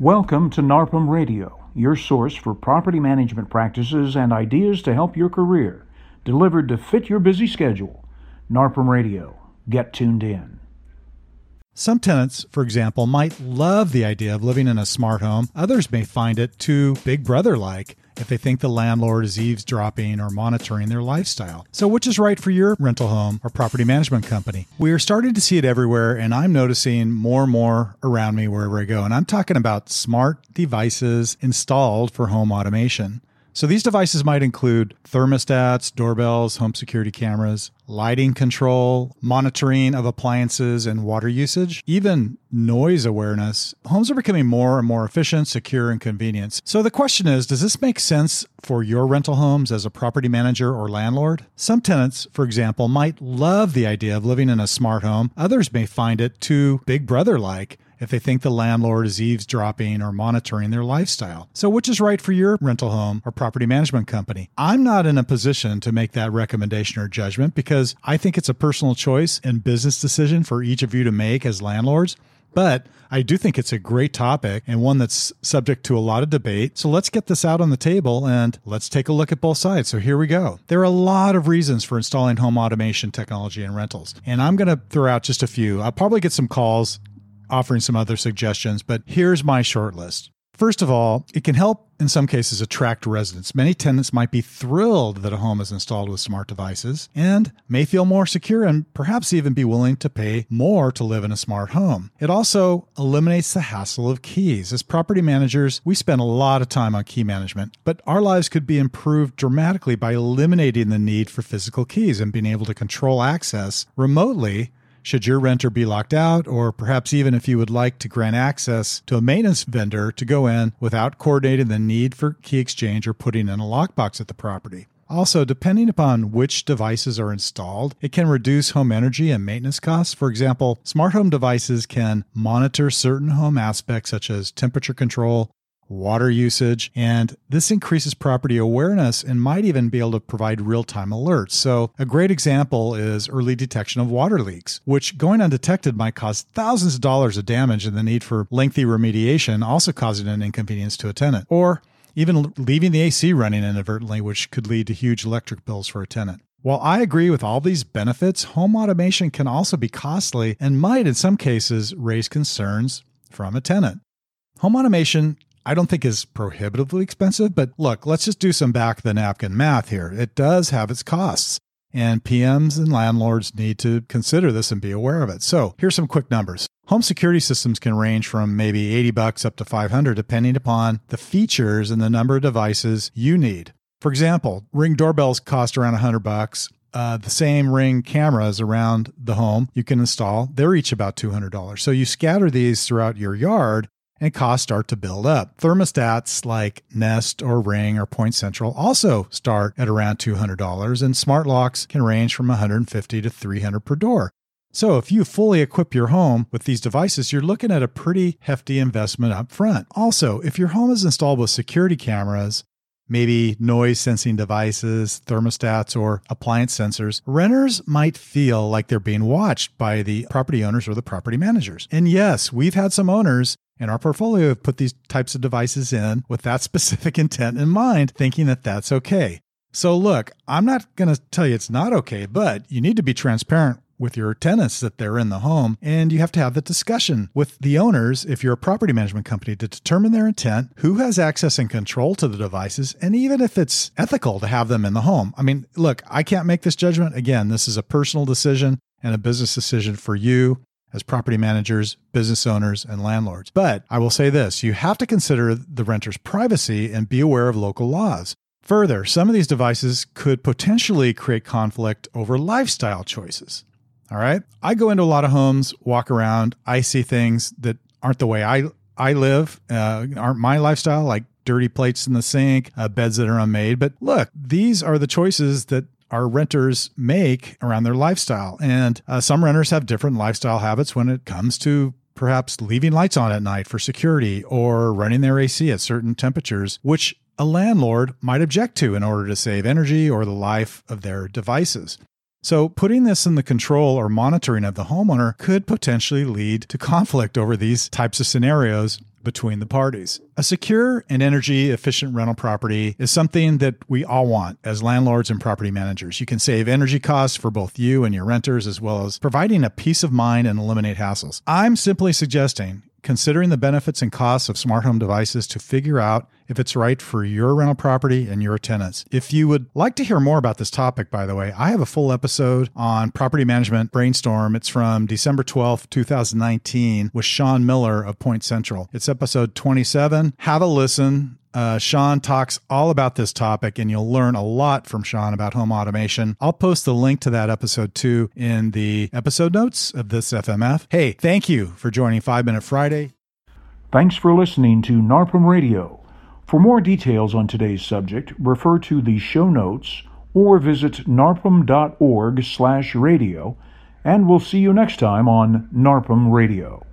Welcome to NARPM Radio, your source for property management practices and ideas to help your career, delivered to fit your busy schedule. NARPM Radio. Get tuned in. Some tenants, for example, might love the idea of living in a smart home. Others may find it too big brother like if they think the landlord is eavesdropping or monitoring their lifestyle. So, which is right for your rental home or property management company? We are starting to see it everywhere, and I'm noticing more and more around me wherever I go. And I'm talking about smart devices installed for home automation. So these devices might include thermostats, doorbells, home security cameras, lighting control, monitoring of appliances and water usage, even noise awareness. Homes are becoming more and more efficient, secure, and convenient. So the question is does this make sense for your rental homes as a property manager or landlord? Some tenants, for example, might love the idea of living in a smart home, others may find it too big brother like if they think the landlord is eavesdropping or monitoring their lifestyle. So, which is right for your rental home or property management company? I'm not in a position to make that recommendation or judgment because I think it's a personal choice and business decision for each of you to make as landlords. But I do think it's a great topic and one that's subject to a lot of debate. So let's get this out on the table and let's take a look at both sides. So here we go. There are a lot of reasons for installing home automation technology in rentals. And I'm going to throw out just a few. I'll probably get some calls offering some other suggestions, but here's my short list. First of all, it can help in some cases attract residents. Many tenants might be thrilled that a home is installed with smart devices and may feel more secure and perhaps even be willing to pay more to live in a smart home. It also eliminates the hassle of keys. As property managers, we spend a lot of time on key management, but our lives could be improved dramatically by eliminating the need for physical keys and being able to control access remotely should your renter be locked out, or perhaps even if you would like to grant access to a maintenance vendor to go in without coordinating the need for key exchange or putting in a lockbox at the property. Also, depending upon which devices are installed, it can reduce home energy and maintenance costs. For example, smart home devices can monitor certain home aspects such as temperature control, water usage, and this increases property awareness and might even be able to provide real time alerts. So, a great example is early detection of water leaks, which going undetected might cause thousands of dollars of damage and the need for lengthy remediation, also causing an inconvenience to a tenant. Or even leaving the AC running inadvertently, which could lead to huge electric bills for a tenant. While I agree with all these benefits, home automation can also be costly and might, in some cases, raise concerns from a tenant. Home automation I don't think is prohibitively expensive, but look, let's just do some back the napkin math here. It does have its costs. And PMs and landlords need to consider this and be aware of it. So here's some quick numbers. Home security systems can range from maybe 80 bucks up to 500 depending upon the features and the number of devices you need. For example, ring doorbells cost around 100 bucks. Uh, the same ring cameras around the home you can install, they're each about $200. So you scatter these throughout your yard and costs start to build up. Thermostats like Nest or Ring or Point Central also start at around $200 and smart locks can range from $150 to $300 per door. So if you fully equip your home with these devices, you're looking at a pretty hefty investment up front. Also, if your home is installed with security cameras, maybe noise sensing devices, thermostats, or appliance sensors, renters might feel like they're being watched by the property owners or the property managers. And yes, we've had some owners in our portfolio have put these types of devices in with that specific intent in mind, thinking that that's okay. So, look, I'm not going to tell you it's not okay, but you need to be transparent with your tenants that they're in the home. And you have to have the discussion with the owners, if you're a property management company, to determine their intent, who has access and control to the devices, and even if it's ethical to have them in the home. I mean, look, I can't make this judgment. Again, this is a personal decision and a business decision for you as property managers, business owners, and landlords. But I will say this you have to consider the renter's privacy and be aware of local laws. Further, some of these devices could potentially create conflict over lifestyle choices. All right. I go into a lot of homes, walk around, I see things that aren't the way I, I live, uh, aren't my lifestyle, like dirty plates in the sink, uh, beds that are unmade. But look, these are the choices that our renters make around their lifestyle. And uh, some renters have different lifestyle habits when it comes to perhaps leaving lights on at night for security or running their AC at certain temperatures, which a landlord might object to in order to save energy or the life of their devices. So, putting this in the control or monitoring of the homeowner could potentially lead to conflict over these types of scenarios between the parties. A secure and energy efficient rental property is something that we all want as landlords and property managers. You can save energy costs for both you and your renters, as well as providing a peace of mind and eliminate hassles. I'm simply suggesting considering the benefits and costs of smart home devices to figure out if it's right for your rental property and your tenants. If you would like to hear more about this topic, by the way, I have a full episode on property management brainstorm. It's from December 12th, 2019 with Sean Miller of Point Central. It's episode 27. Have a listen. Uh, Sean talks all about this topic, and you'll learn a lot from Sean about home automation. I'll post the link to that episode too in the episode notes of this FMF. Hey, thank you for joining Five Minute Friday. Thanks for listening to NARPM Radio. For more details on today's subject, refer to the show notes or visit narpm.org slash radio, and we'll see you next time on NARPM Radio.